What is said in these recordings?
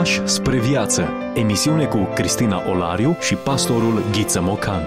Pași spre viață. Emisiune cu Cristina Olariu și pastorul Ghiță Mocan.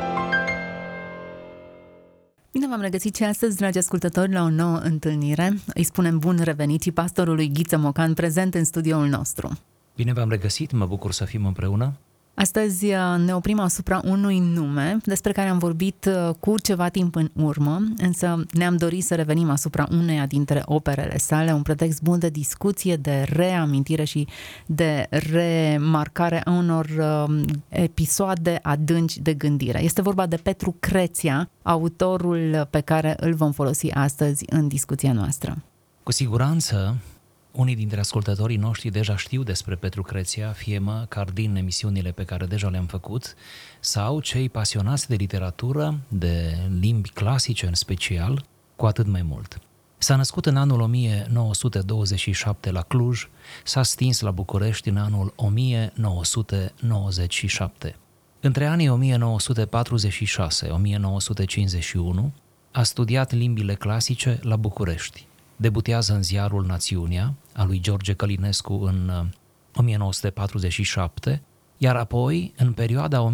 Bine v-am regăsit și astăzi, dragi ascultători, la o nouă întâlnire. Îi spunem bun revenit și pastorului Ghiță Mocan prezent în studioul nostru. Bine v-am regăsit, mă bucur să fim împreună. Astăzi uh, ne oprim asupra unui nume despre care am vorbit uh, cu ceva timp în urmă, însă ne-am dorit să revenim asupra uneia dintre operele sale, un pretext bun de discuție, de reamintire și de remarcare a unor uh, episoade adânci de gândire. Este vorba de Petru Creția, autorul pe care îl vom folosi astăzi în discuția noastră. Cu siguranță, unii dintre ascultătorii noștri deja știu despre Petru Creția, fie măcar din emisiunile pe care deja le-am făcut, sau cei pasionați de literatură, de limbi clasice în special, cu atât mai mult. S-a născut în anul 1927 la Cluj, s-a stins la București în anul 1997. Între anii 1946-1951 a studiat limbile clasice la București debutează în ziarul Națiunea, a lui George Călinescu în 1947, uh, iar apoi, în perioada 1952-1971,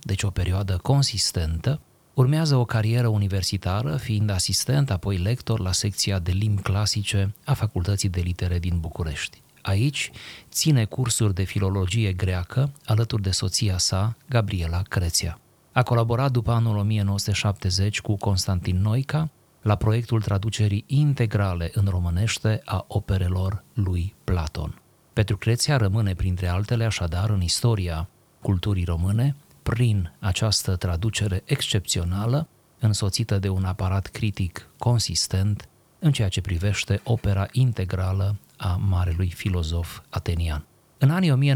deci o perioadă consistentă, urmează o carieră universitară, fiind asistent, apoi lector la secția de limbi clasice a Facultății de Litere din București. Aici ține cursuri de filologie greacă alături de soția sa, Gabriela Creția. A colaborat după anul 1970 cu Constantin Noica la proiectul traducerii integrale în românește a operelor lui Platon. Petru Creția rămâne printre altele așadar în istoria culturii române prin această traducere excepțională, însoțită de un aparat critic consistent în ceea ce privește opera integrală a marelui filozof atenian. În anii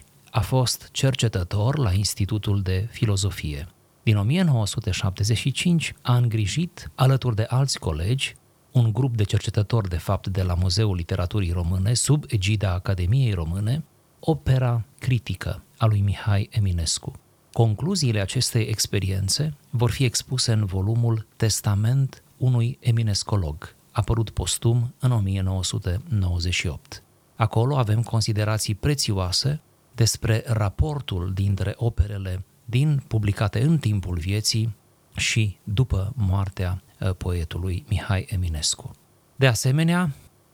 1971-1975 a fost cercetător la Institutul de Filozofie. Din 1975 a îngrijit, alături de alți colegi, un grup de cercetători, de fapt, de la Muzeul Literaturii Române, sub egida Academiei Române, opera critică a lui Mihai Eminescu. Concluziile acestei experiențe vor fi expuse în volumul Testament unui eminescolog, apărut postum în 1998. Acolo avem considerații prețioase despre raportul dintre operele din publicate în timpul vieții și după moartea uh, poetului Mihai Eminescu. De asemenea,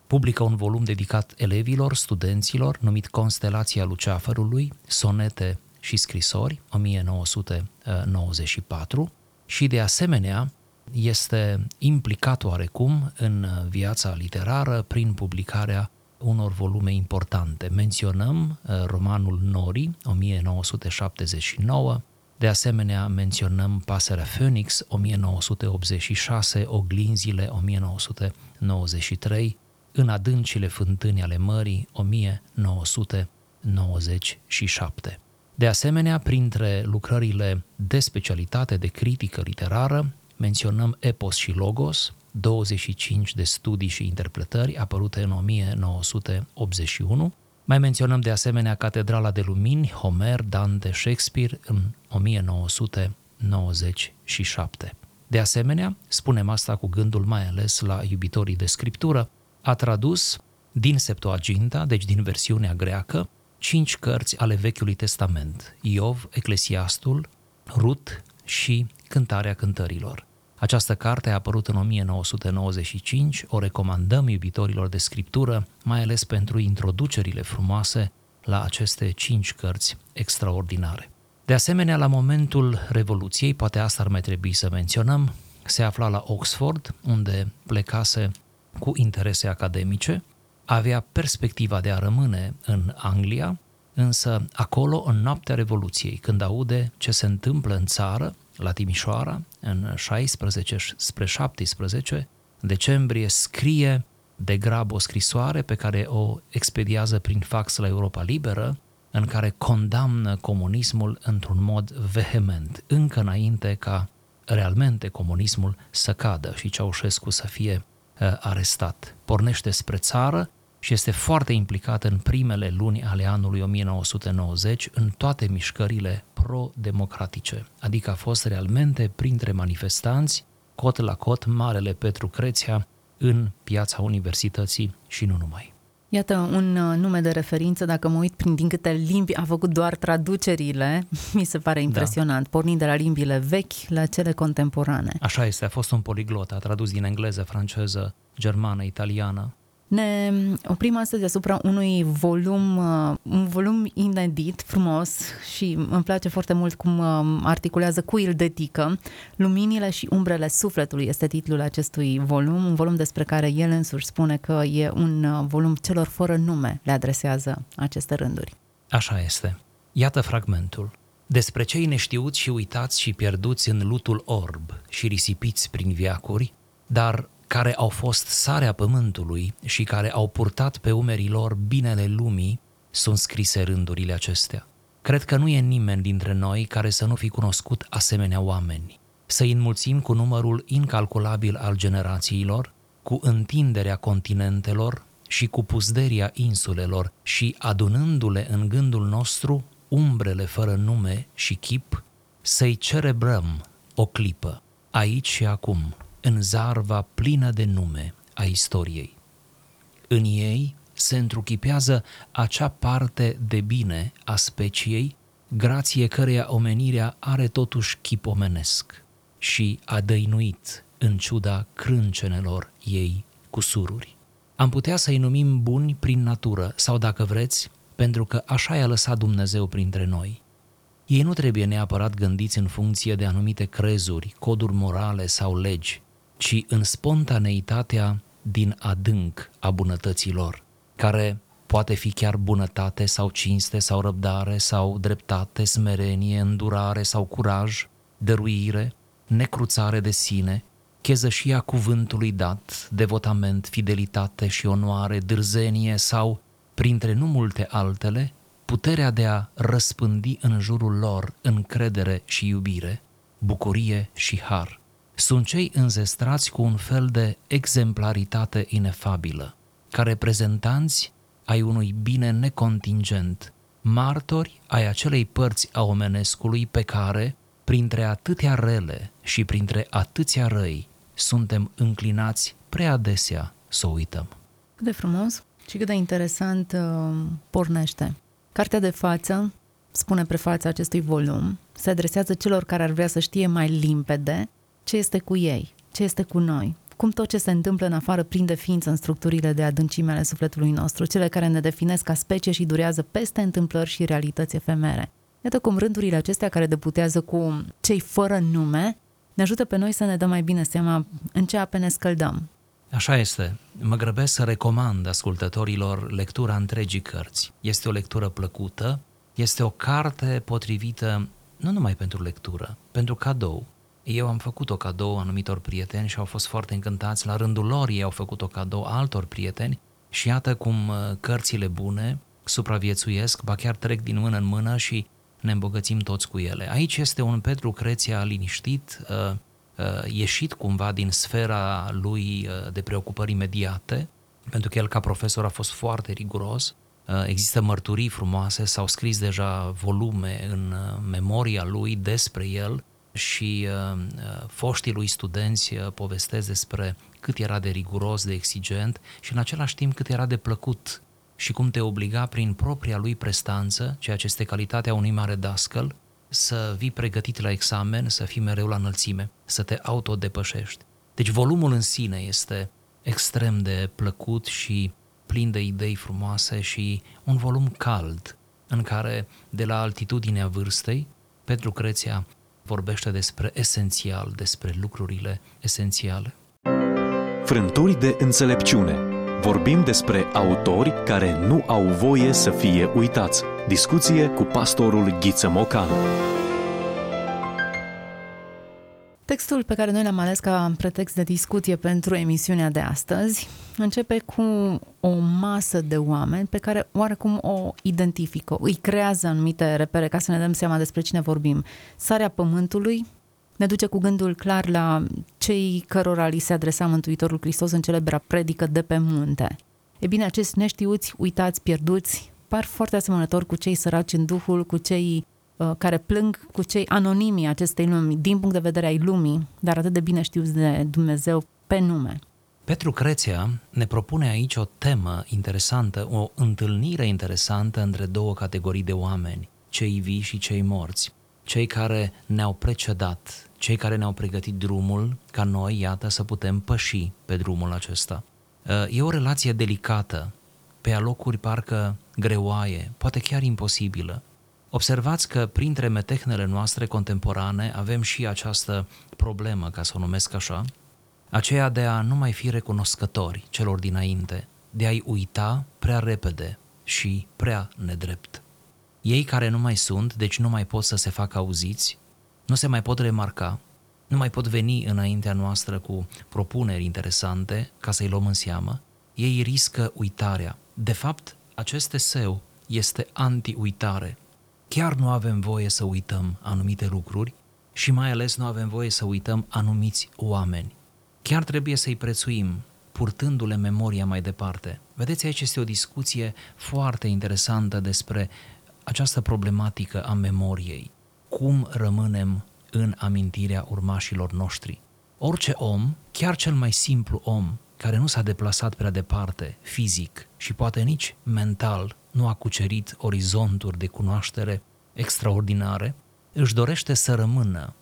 publică un volum dedicat elevilor, studenților, numit Constelația Luceafărului, sonete și scrisori, 1994, și de asemenea este implicat oarecum în viața literară prin publicarea unor volume importante. Menționăm uh, romanul Nori, 1979, de asemenea menționăm Pasărea Phoenix, 1986, Oglinzile, 1993, În adâncile fântâni ale mării, 1997. De asemenea, printre lucrările de specialitate de critică literară, menționăm Epos și Logos, 25 de studii și interpretări apărute în 1981. Mai menționăm de asemenea Catedrala de Lumini, Homer, Dante, Shakespeare în 1997. De asemenea, spunem asta cu gândul mai ales la iubitorii de scriptură, a tradus din Septuaginta, deci din versiunea greacă, cinci cărți ale Vechiului Testament, Iov, Eclesiastul, Rut și Cântarea Cântărilor. Această carte a apărut în 1995, o recomandăm iubitorilor de scriptură, mai ales pentru introducerile frumoase la aceste cinci cărți extraordinare. De asemenea, la momentul Revoluției, poate asta ar mai trebui să menționăm, se afla la Oxford, unde plecase cu interese academice, avea perspectiva de a rămâne în Anglia, însă acolo, în noaptea Revoluției, când aude ce se întâmplă în țară, la Timișoara, în 16 spre 17 decembrie, scrie de grab o scrisoare pe care o expediază prin fax la Europa Liberă, în care condamnă comunismul într-un mod vehement, încă înainte ca realmente comunismul să cadă și Ceaușescu să fie uh, arestat. Pornește spre țară și este foarte implicat în primele luni ale anului 1990 în toate mișcările pro-democratice, adică a fost realmente printre manifestanți cot la cot, Marele Petru Creția, în piața universității și nu numai. Iată un uh, nume de referință, dacă mă uit prin din câte limbi a făcut doar traducerile, mi se pare da. impresionant, da. pornind de la limbile vechi la cele contemporane. Așa este, a fost un poliglot, a tradus din engleză, franceză, germană, italiană. Ne oprim astăzi asupra unui volum, uh, un volum inedit, frumos și îmi place foarte mult cum uh, articulează cu il detică. Luminile și umbrele sufletului este titlul acestui volum, un volum despre care el însuși spune că e un uh, volum celor fără nume, le adresează aceste rânduri. Așa este. Iată fragmentul. Despre cei neștiuți și uitați și pierduți în lutul orb și risipiți prin viacuri, dar care au fost sarea pământului și care au purtat pe umerii lor binele lumii, sunt scrise rândurile acestea. Cred că nu e nimeni dintre noi care să nu fi cunoscut asemenea oameni. Să-i înmulțim cu numărul incalculabil al generațiilor, cu întinderea continentelor și cu puzderia insulelor și adunându-le în gândul nostru umbrele fără nume și chip, să-i cerebrăm o clipă, aici și acum, în zarva plină de nume a istoriei. În ei se întruchipează acea parte de bine a speciei, grație căreia omenirea are totuși chip omenesc și a dăinuit în ciuda crâncenelor ei cu sururi. Am putea să-i numim buni prin natură sau, dacă vreți, pentru că așa i-a lăsat Dumnezeu printre noi. Ei nu trebuie neapărat gândiți în funcție de anumite crezuri, coduri morale sau legi, ci în spontaneitatea din adânc a bunătăților, care poate fi chiar bunătate sau cinste sau răbdare sau dreptate, smerenie, îndurare sau curaj, dăruire, necruțare de sine, chezășia cuvântului dat, devotament, fidelitate și onoare, dârzenie sau, printre nu multe altele, puterea de a răspândi în jurul lor încredere și iubire, bucurie și har sunt cei înzestrați cu un fel de exemplaritate inefabilă, ca reprezentanți ai unui bine necontingent, martori ai acelei părți a omenescului pe care, printre atâtea rele și printre atâția răi, suntem înclinați prea adesea să o uităm. Cât de frumos și cât de interesant uh, pornește. Cartea de față, spune prefața acestui volum, se adresează celor care ar vrea să știe mai limpede ce este cu ei, ce este cu noi, cum tot ce se întâmplă în afară prinde ființă în structurile de adâncime ale sufletului nostru, cele care ne definesc ca specie și durează peste întâmplări și realități efemere. Iată cum rândurile acestea care deputează cu cei fără nume ne ajută pe noi să ne dăm mai bine seama în ce ape ne scăldăm. Așa este. Mă grăbesc să recomand ascultătorilor lectura întregii cărți. Este o lectură plăcută, este o carte potrivită nu numai pentru lectură, pentru cadou, eu am făcut o cadou anumitor prieteni și au fost foarte încântați. La rândul lor ei au făcut o cadou altor prieteni și iată cum uh, cărțile bune supraviețuiesc, ba chiar trec din mână în mână și ne îmbogățim toți cu ele. Aici este un Petru Creția liniștit, uh, uh, ieșit cumva din sfera lui de preocupări imediate, pentru că el ca profesor a fost foarte riguros, Există mărturii frumoase, s-au scris deja volume în memoria lui despre el și uh, uh, foștii lui studenți uh, povestesc despre cât era de riguros, de exigent și în același timp cât era de plăcut și cum te obliga prin propria lui prestanță, ceea ce este calitatea unui mare dascăl, să vii pregătit la examen, să fii mereu la înălțime, să te autodepășești. Deci volumul în sine este extrem de plăcut și plin de idei frumoase și un volum cald, în care, de la altitudinea vârstei, Petru Creția vorbește despre esențial, despre lucrurile esențiale. Frânturi de înțelepciune. Vorbim despre autori care nu au voie să fie uitați. Discuție cu pastorul Ghiță Mocan. Textul pe care noi l-am ales ca pretext de discuție pentru emisiunea de astăzi începe cu o masă de oameni pe care oarecum o identifică, îi creează anumite repere ca să ne dăm seama despre cine vorbim. Sarea pământului ne duce cu gândul clar la cei cărora li se adresa Mântuitorul Hristos în celebra predică de pe munte. E bine, acești neștiuți, uitați, pierduți, par foarte asemănători cu cei săraci în Duhul, cu cei uh, care plâng cu cei anonimi acestei lumi, din punct de vedere ai lumii, dar atât de bine știuți de Dumnezeu pe nume. Petru Creția ne propune aici o temă interesantă, o întâlnire interesantă între două categorii de oameni, cei vii și cei morți, cei care ne-au precedat, cei care ne-au pregătit drumul ca noi, iată, să putem păși pe drumul acesta. E o relație delicată, pe alocuri parcă greoaie, poate chiar imposibilă. Observați că printre metehnele noastre contemporane avem și această problemă, ca să o numesc așa, aceea de a nu mai fi recunoscători celor dinainte, de a-i uita prea repede și prea nedrept. Ei care nu mai sunt, deci nu mai pot să se facă auziți, nu se mai pot remarca, nu mai pot veni înaintea noastră cu propuneri interesante ca să-i luăm în seamă, ei riscă uitarea. De fapt, acest eseu este anti-uitare. Chiar nu avem voie să uităm anumite lucruri și mai ales nu avem voie să uităm anumiți oameni. Chiar trebuie să-i prețuim, purtându-le memoria mai departe. Vedeți, aici este o discuție foarte interesantă despre această problematică a memoriei. Cum rămânem în amintirea urmașilor noștri? Orice om, chiar cel mai simplu om, care nu s-a deplasat prea departe, fizic și poate nici mental, nu a cucerit orizonturi de cunoaștere extraordinare, își dorește să rămână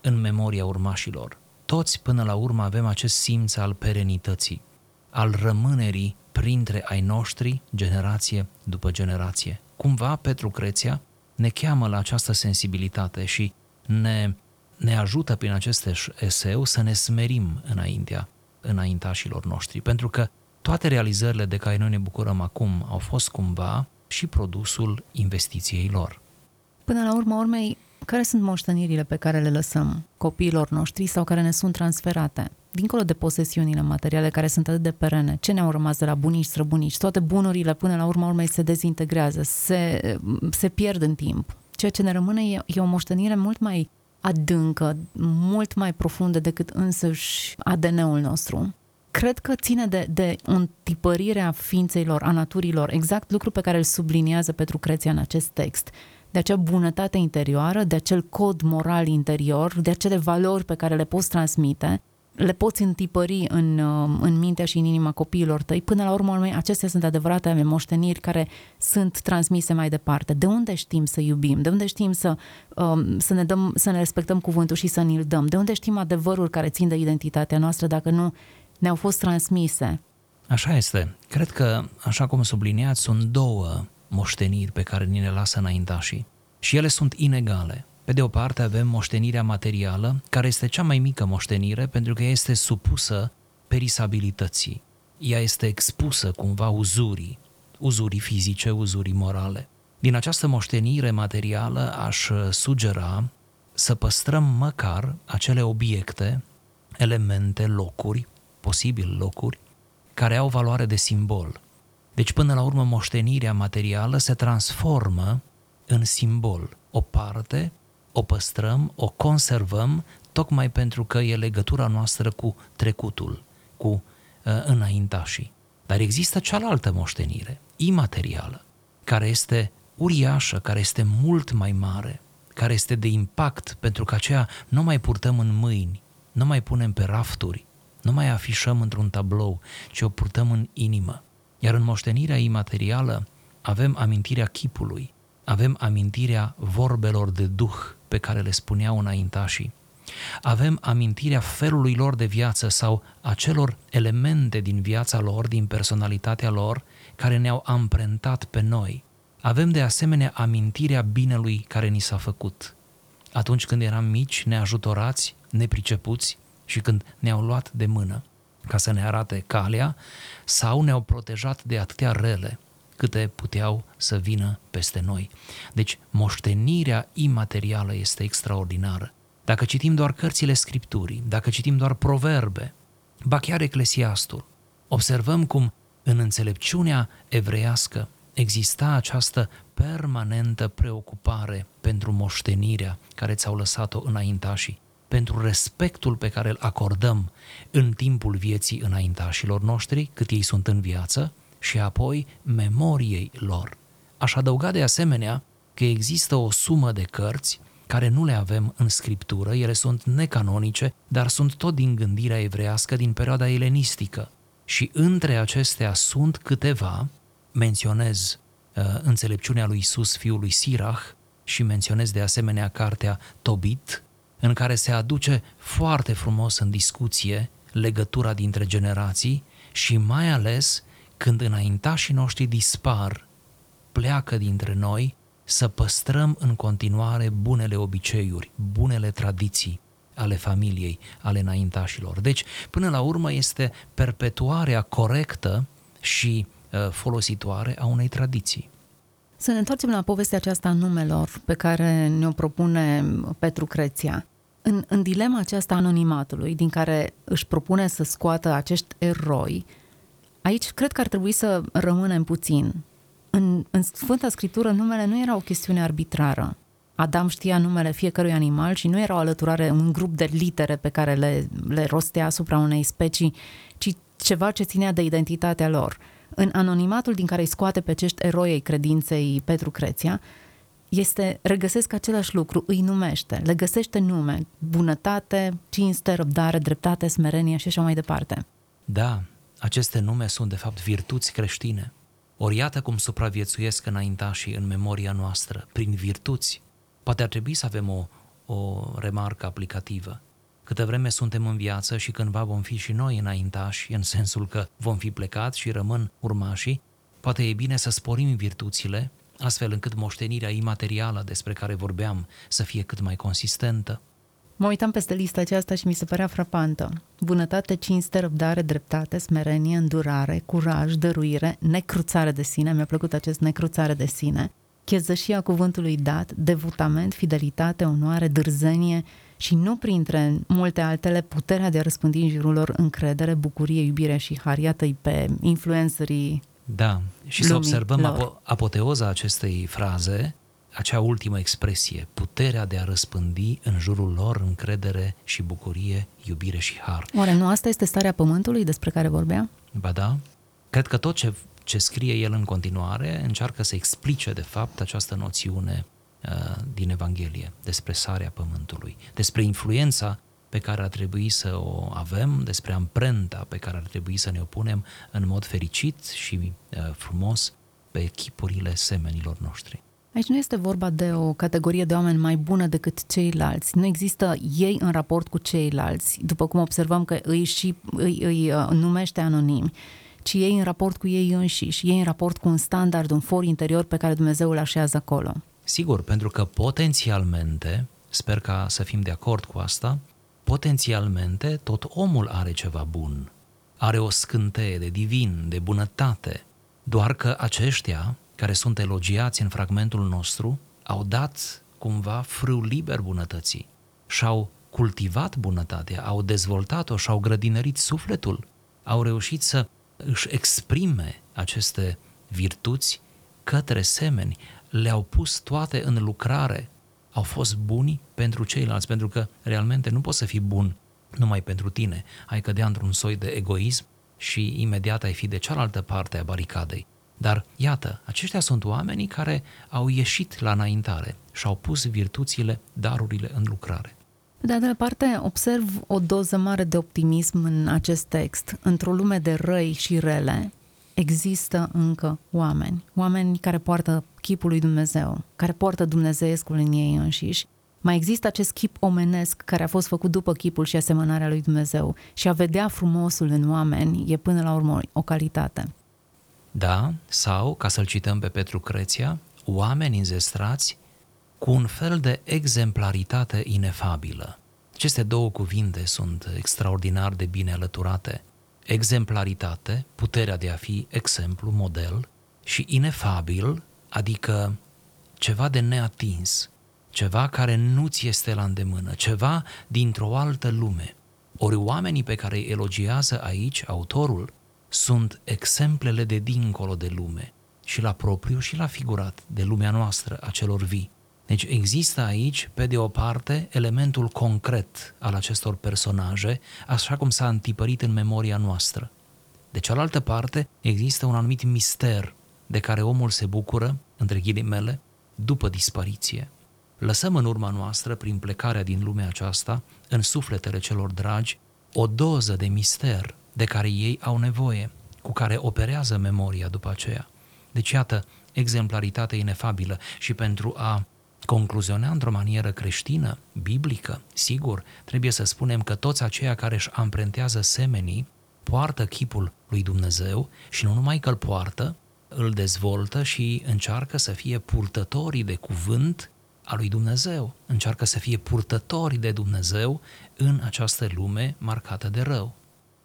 în memoria urmașilor. Toți până la urmă avem acest simț al perenității, al rămânerii printre ai noștri generație după generație. Cumva Petru Creția ne cheamă la această sensibilitate și ne, ne ajută prin acest eseu să ne smerim înaintea înaintașilor noștri, pentru că toate realizările de care noi ne bucurăm acum au fost cumva și produsul investiției lor. Până la urmă urmei, care sunt moștenirile pe care le lăsăm copiilor noștri sau care ne sunt transferate? Dincolo de posesiunile materiale care sunt atât de perene, ce ne-au rămas de la bunici, străbunici? Toate bunurile până la urmă urmei se dezintegrează, se, se pierd în timp. Ceea ce ne rămâne e, e o moștenire mult mai adâncă, mult mai profundă decât însăși ADN-ul nostru. Cred că ține de, de o tipărire a ființelor, a naturilor, exact lucru pe care îl subliniază Petru Creția în acest text de acea bunătate interioară, de acel cod moral interior, de acele valori pe care le poți transmite, le poți întipări în, uh, în mintea și în inima copiilor tăi. Până la urmă, acestea sunt adevărate moșteniri care sunt transmise mai departe. De unde știm să iubim? De unde știm să, um, să, ne, dăm, să ne respectăm cuvântul și să ne-l dăm? De unde știm adevărul care țin de identitatea noastră dacă nu ne-au fost transmise? Așa este. Cred că, așa cum subliniați, sunt două moșteniri pe care ni le lasă înaintașii. Și ele sunt inegale. Pe de o parte avem moștenirea materială, care este cea mai mică moștenire pentru că este supusă perisabilității. Ea este expusă cumva uzurii, uzurii fizice, uzurii morale. Din această moștenire materială aș sugera să păstrăm măcar acele obiecte, elemente, locuri, posibil locuri, care au valoare de simbol. Deci, până la urmă, moștenirea materială se transformă în simbol. O parte o păstrăm, o conservăm, tocmai pentru că e legătura noastră cu trecutul, cu uh, înaintașii. Dar există cealaltă moștenire, imaterială, care este uriașă, care este mult mai mare, care este de impact, pentru că aceea nu mai purtăm în mâini, nu mai punem pe rafturi, nu mai afișăm într-un tablou, ci o purtăm în inimă. Iar în moștenirea imaterială avem amintirea chipului, avem amintirea vorbelor de duh pe care le spuneau înaintașii. Avem amintirea felului lor de viață sau acelor elemente din viața lor, din personalitatea lor, care ne-au amprentat pe noi. Avem de asemenea amintirea binelui care ni s-a făcut. Atunci când eram mici, neajutorați, nepricepuți și când ne-au luat de mână ca să ne arate calea sau ne-au protejat de atâtea rele câte puteau să vină peste noi. Deci, moștenirea imaterială este extraordinară. Dacă citim doar cărțile Scripturii, dacă citim doar proverbe, ba chiar Eclesiastul, observăm cum în înțelepciunea evreiască exista această permanentă preocupare pentru moștenirea care ți-au lăsat-o înaintașii, pentru respectul pe care îl acordăm în timpul vieții înaintașilor noștri, cât ei sunt în viață, și apoi memoriei lor. Aș adăuga de asemenea că există o sumă de cărți care nu le avem în scriptură, ele sunt necanonice, dar sunt tot din gândirea evrească din perioada elenistică. Și între acestea sunt câteva, menționez uh, înțelepciunea lui Isus, fiul lui Sirach, și menționez de asemenea cartea Tobit, în care se aduce foarte frumos în discuție legătura dintre generații și mai ales când înaintașii noștri dispar, pleacă dintre noi, să păstrăm în continuare bunele obiceiuri, bunele tradiții ale familiei, ale înaintașilor. Deci, până la urmă, este perpetuarea corectă și uh, folositoare a unei tradiții. Să ne întoarcem la povestea aceasta a numelor pe care ne-o propune Petru Creția. În, în dilema aceasta anonimatului, din care își propune să scoată acești eroi, aici cred că ar trebui să rămânem puțin. În, în Sfânta Scriptură numele nu era o chestiune arbitrară. Adam știa numele fiecărui animal și nu era o alăturare, un grup de litere pe care le, le rostea asupra unei specii, ci ceva ce ținea de identitatea lor. În anonimatul din care îi scoate pe acești eroi ai credinței Petru Creția, este, regăsesc același lucru, îi numește, le găsește nume, bunătate, cinste, răbdare, dreptate, smerenie și așa mai departe. Da, aceste nume sunt de fapt virtuți creștine. Ori iată cum supraviețuiesc înaintașii în memoria noastră, prin virtuți. Poate ar trebui să avem o, o remarcă aplicativă. Câte vreme suntem în viață și cândva vom fi și noi înaintași, în sensul că vom fi plecat și rămân urmașii, poate e bine să sporim virtuțile, astfel încât moștenirea imaterială despre care vorbeam să fie cât mai consistentă. Mă uitam peste lista aceasta și mi se părea frapantă. Bunătate, cinste, răbdare, dreptate, smerenie, îndurare, curaj, dăruire, necruțare de sine, mi-a plăcut acest necruțare de sine, chezășia cuvântului dat, devotament, fidelitate, onoare, dârzenie și nu printre multe altele puterea de a răspândi în jurul lor încredere, bucurie, iubire și har. Iată-i pe influencerii Da, și să observăm lor. apoteoza acestei fraze, acea ultimă expresie, puterea de a răspândi în jurul lor încredere și bucurie, iubire și har. Oare nu asta este starea pământului despre care vorbea? Ba da. Cred că tot ce, ce scrie el în continuare încearcă să explice de fapt această noțiune uh, din Evanghelie despre sarea pământului, despre influența pe care ar trebui să o avem, despre amprenta pe care ar trebui să ne opunem în mod fericit și uh, frumos pe chipurile semenilor noștri. Aici nu este vorba de o categorie de oameni mai bună decât ceilalți. Nu există ei în raport cu ceilalți, după cum observăm că îi și îi, îi uh, numește anonimi, ci ei în raport cu ei înșiși, ei în raport cu un standard, un for interior pe care Dumnezeu îl așează acolo. Sigur, pentru că potențialmente, sper ca să fim de acord cu asta, potențialmente tot omul are ceva bun. Are o scânteie de divin, de bunătate, doar că aceștia care sunt elogiați în fragmentul nostru au dat cumva frâu liber bunătății. Și-au cultivat bunătatea, au dezvoltat-o și-au grădinărit sufletul, au reușit să își exprime aceste virtuți către semeni, le-au pus toate în lucrare, au fost buni pentru ceilalți, pentru că realmente nu poți să fii bun numai pentru tine, ai cădea într-un soi de egoism și imediat ai fi de cealaltă parte a baricadei. Dar iată, aceștia sunt oamenii care au ieșit la înaintare și au pus virtuțile, darurile în lucrare. De altă parte, observ o doză mare de optimism în acest text. Într-o lume de răi și rele, există încă oameni. Oameni care poartă chipul lui Dumnezeu, care poartă Dumnezeescul în ei înșiși. Mai există acest chip omenesc care a fost făcut după chipul și asemănarea lui Dumnezeu și a vedea frumosul în oameni e până la urmă o calitate. Da, sau, ca să-l cităm pe Petru Creția, oameni înzestrați cu un fel de exemplaritate inefabilă. Aceste două cuvinte sunt extraordinar de bine alăturate. Exemplaritate, puterea de a fi exemplu, model, și inefabil, adică ceva de neatins, ceva care nu ți este la îndemână, ceva dintr-o altă lume. Ori oamenii pe care îi elogiază aici autorul sunt exemplele de dincolo de lume, și la propriu și la figurat, de lumea noastră, a celor vii. Deci există aici, pe de o parte, elementul concret al acestor personaje, așa cum s-a întipărit în memoria noastră. De cealaltă parte, există un anumit mister de care omul se bucură, între ghilimele, după dispariție. Lăsăm în urma noastră, prin plecarea din lumea aceasta, în sufletele celor dragi, o doză de mister de care ei au nevoie, cu care operează memoria după aceea. Deci, iată, exemplaritate inefabilă și pentru a concluziona într-o manieră creștină, biblică, sigur, trebuie să spunem că toți aceia care își amprentează semenii poartă chipul lui Dumnezeu și nu numai că îl poartă, îl dezvoltă și încearcă să fie purtătorii de cuvânt a lui Dumnezeu, încearcă să fie purtători de Dumnezeu în această lume marcată de rău.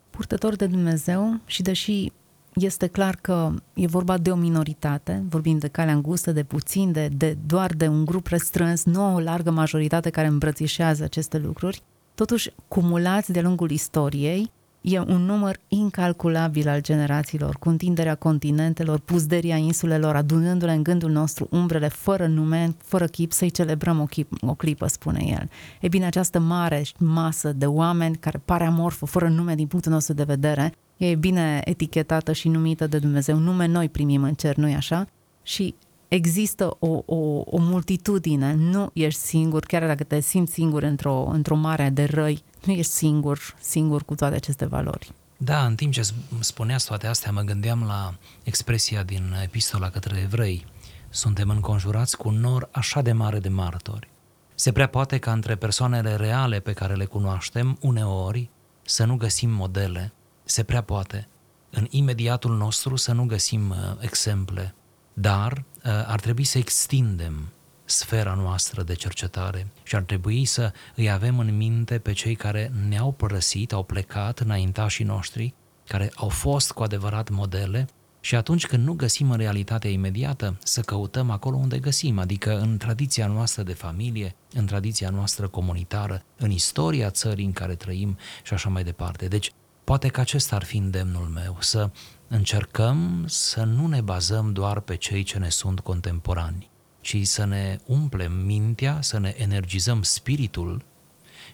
Purtători de Dumnezeu și deși este clar că e vorba de o minoritate, vorbim de calea îngustă, de puțin, de, de doar de un grup restrâns, nu o largă majoritate care îmbrățișează aceste lucruri, totuși cumulați de lungul istoriei, E un număr incalculabil al generațiilor, cu întinderea continentelor, puzderia insulelor, adunându-le în gândul nostru umbrele fără nume, fără chip, să-i celebrăm o, chip, o clipă, spune el. E bine, această mare masă de oameni care pare amorfă, fără nume din punctul nostru de vedere, e bine etichetată și numită de Dumnezeu. Nume noi primim în cer, nu-i așa? Și există o, o, o multitudine, nu ești singur, chiar dacă te simți singur într-o, într-o mare de răi, nu ești singur, singur cu toate aceste valori. Da, în timp ce spuneați toate astea, mă gândeam la expresia din epistola către evrei. Suntem înconjurați cu un nor așa de mare de martori. Se prea poate ca între persoanele reale pe care le cunoaștem, uneori, să nu găsim modele. Se prea poate. În imediatul nostru să nu găsim uh, exemple. Dar uh, ar trebui să extindem sfera noastră de cercetare și ar trebui să îi avem în minte pe cei care ne-au părăsit, au plecat înaintașii noștri, care au fost cu adevărat modele și atunci când nu găsim în realitatea imediată, să căutăm acolo unde găsim, adică în tradiția noastră de familie, în tradiția noastră comunitară, în istoria țării în care trăim și așa mai departe. Deci, poate că acesta ar fi îndemnul meu, să încercăm să nu ne bazăm doar pe cei ce ne sunt contemporani, ci să ne umplem mintea, să ne energizăm spiritul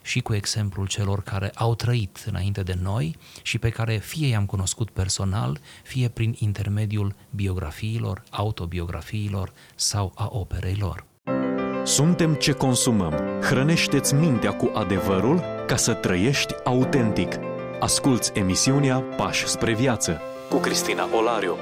și cu exemplul celor care au trăit înainte de noi și pe care fie i-am cunoscut personal, fie prin intermediul biografiilor, autobiografiilor sau a operei lor. Suntem ce consumăm. Hrănește-ți mintea cu adevărul ca să trăiești autentic. Asculți emisiunea Pași spre viață cu Cristina Olariu.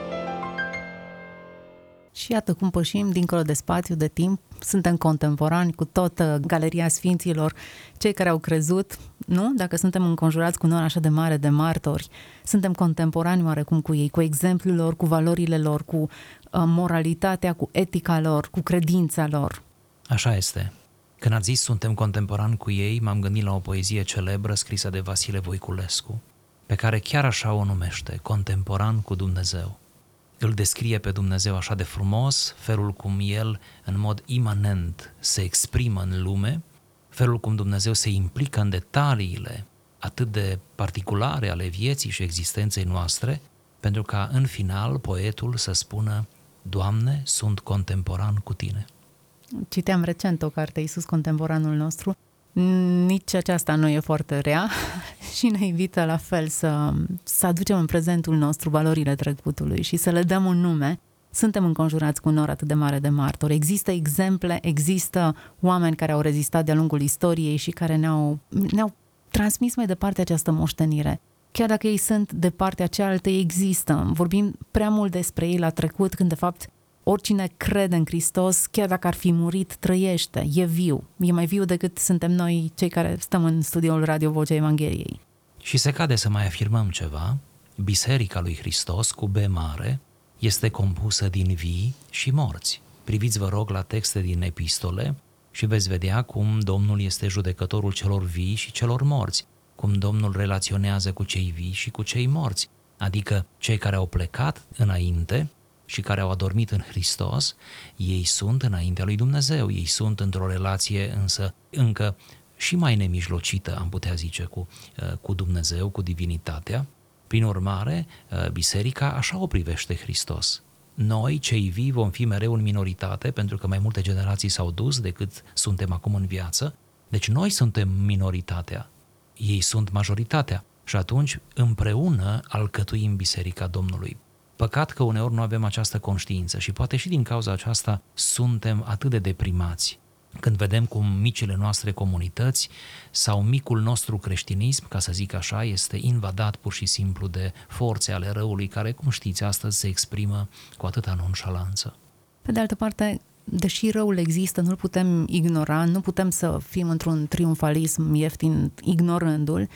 Și iată cum pășim dincolo de spațiu, de timp, suntem contemporani cu toată galeria sfinților, cei care au crezut, nu? Dacă suntem înconjurați cu un așa de mare de martori, suntem contemporani oarecum cu ei, cu exemplul lor, cu valorile lor, cu uh, moralitatea, cu etica lor, cu credința lor. Așa este. Când ați zis suntem contemporani cu ei, m-am gândit la o poezie celebră scrisă de Vasile Voiculescu, pe care chiar așa o numește, contemporan cu Dumnezeu îl descrie pe Dumnezeu așa de frumos, felul cum El, în mod imanent, se exprimă în lume, felul cum Dumnezeu se implică în detaliile atât de particulare ale vieții și existenței noastre, pentru ca în final poetul să spună Doamne, sunt contemporan cu Tine. Citeam recent o carte, Iisus contemporanul nostru, nici aceasta nu e foarte rea și ne invită la fel să, să aducem în prezentul nostru valorile trecutului și să le dăm un nume. Suntem înconjurați cu un nor atât de mare de martori. Există exemple, există oameni care au rezistat de-a lungul istoriei și care ne-au, ne-au transmis mai departe această moștenire. Chiar dacă ei sunt de partea cealaltă, există. Vorbim prea mult despre ei la trecut, când de fapt oricine crede în Hristos, chiar dacă ar fi murit, trăiește, e viu. E mai viu decât suntem noi cei care stăm în studioul Radio Vocea Evangheliei. Și se cade să mai afirmăm ceva, Biserica lui Hristos cu B mare este compusă din vii și morți. Priviți, vă rog, la texte din epistole și veți vedea cum Domnul este judecătorul celor vii și celor morți, cum Domnul relaționează cu cei vii și cu cei morți, adică cei care au plecat înainte și care au adormit în Hristos, ei sunt înaintea lui Dumnezeu, ei sunt într-o relație însă încă și mai nemijlocită, am putea zice, cu, uh, cu Dumnezeu, cu divinitatea. Prin urmare, uh, biserica așa o privește Hristos. Noi, cei vii, vom fi mereu în minoritate, pentru că mai multe generații s-au dus decât suntem acum în viață. Deci noi suntem minoritatea, ei sunt majoritatea. Și atunci, împreună, alcătuim Biserica Domnului. Păcat că uneori nu avem această conștiință și poate și din cauza aceasta suntem atât de deprimați. Când vedem cum micile noastre comunități sau micul nostru creștinism, ca să zic așa, este invadat pur și simplu de forțe ale răului care, cum știți, astăzi se exprimă cu atâta nonșalanță. Pe de altă parte, deși răul există, nu-l putem ignora, nu putem să fim într-un triumfalism ieftin ignorându-l,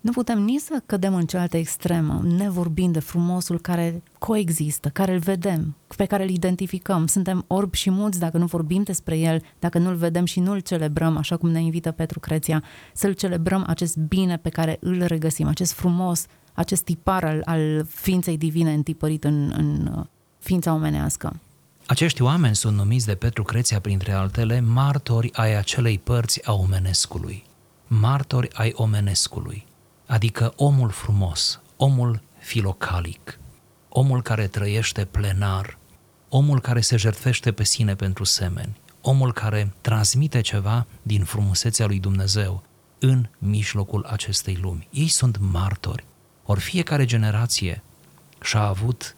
nu putem nici să cădem în cealaltă extremă, nevorbind de frumosul care coexistă, care îl vedem, pe care îl identificăm. Suntem orbi și mulți dacă nu vorbim despre el, dacă nu-l vedem și nu-l celebrăm, așa cum ne invită Petru Creția, să-l celebrăm acest bine pe care îl regăsim, acest frumos, acest tipar al, al ființei divine întipărit în, în uh, ființa omenească. Acești oameni sunt numiți de Petru Creția, printre altele, martori ai acelei părți a omenescului. Martori ai omenescului adică omul frumos, omul filocalic, omul care trăiește plenar, omul care se jertfește pe sine pentru semeni, omul care transmite ceva din frumusețea lui Dumnezeu în mijlocul acestei lumi. Ei sunt martori. Ori fiecare generație și-a avut,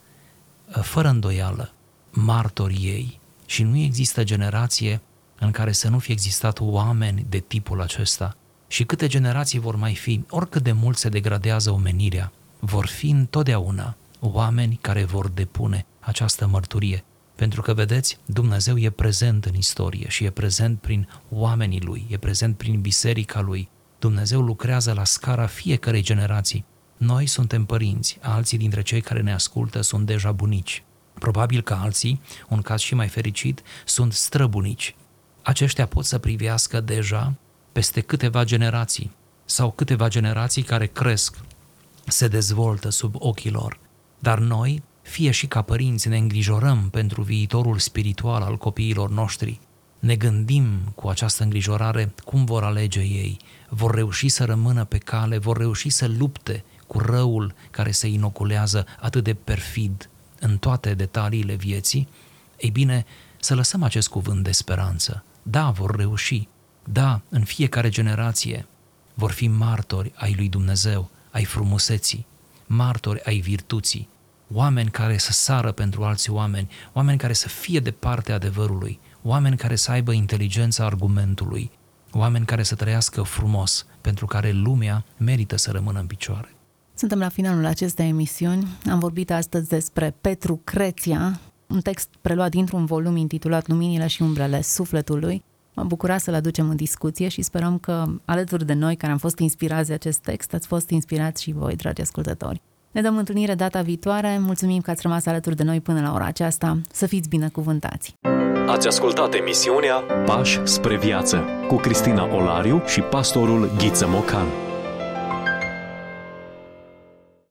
uh, fără îndoială, martori ei și nu există generație în care să nu fie existat oameni de tipul acesta și câte generații vor mai fi, oricât de mult se degradează omenirea, vor fi întotdeauna oameni care vor depune această mărturie. Pentru că, vedeți, Dumnezeu e prezent în istorie și e prezent prin oamenii Lui, e prezent prin biserica Lui. Dumnezeu lucrează la scara fiecarei generații. Noi suntem părinți, alții dintre cei care ne ascultă sunt deja bunici. Probabil că alții, un caz și mai fericit, sunt străbunici. Aceștia pot să privească deja peste câteva generații sau câteva generații care cresc, se dezvoltă sub ochii lor. Dar noi, fie și ca părinți, ne îngrijorăm pentru viitorul spiritual al copiilor noștri. Ne gândim cu această îngrijorare cum vor alege ei, vor reuși să rămână pe cale, vor reuși să lupte cu răul care se inoculează atât de perfid în toate detaliile vieții, ei bine, să lăsăm acest cuvânt de speranță. Da, vor reuși, da, în fiecare generație vor fi martori ai lui Dumnezeu, ai frumuseții, martori ai virtuții, oameni care să sară pentru alți oameni, oameni care să fie de partea adevărului, oameni care să aibă inteligența argumentului, oameni care să trăiască frumos, pentru care lumea merită să rămână în picioare. Suntem la finalul acestei emisiuni. Am vorbit astăzi despre Petru Creția, un text preluat dintr-un volum intitulat Luminile și umbrele sufletului. M-am bucurat să-l aducem în discuție și sperăm că alături de noi, care am fost inspirați de acest text, ați fost inspirați și voi, dragi ascultători. Ne dăm întâlnire data viitoare. Mulțumim că ați rămas alături de noi până la ora aceasta. Să fiți binecuvântați! Ați ascultat emisiunea Pași spre viață cu Cristina Olariu și pastorul Ghiță Mocan.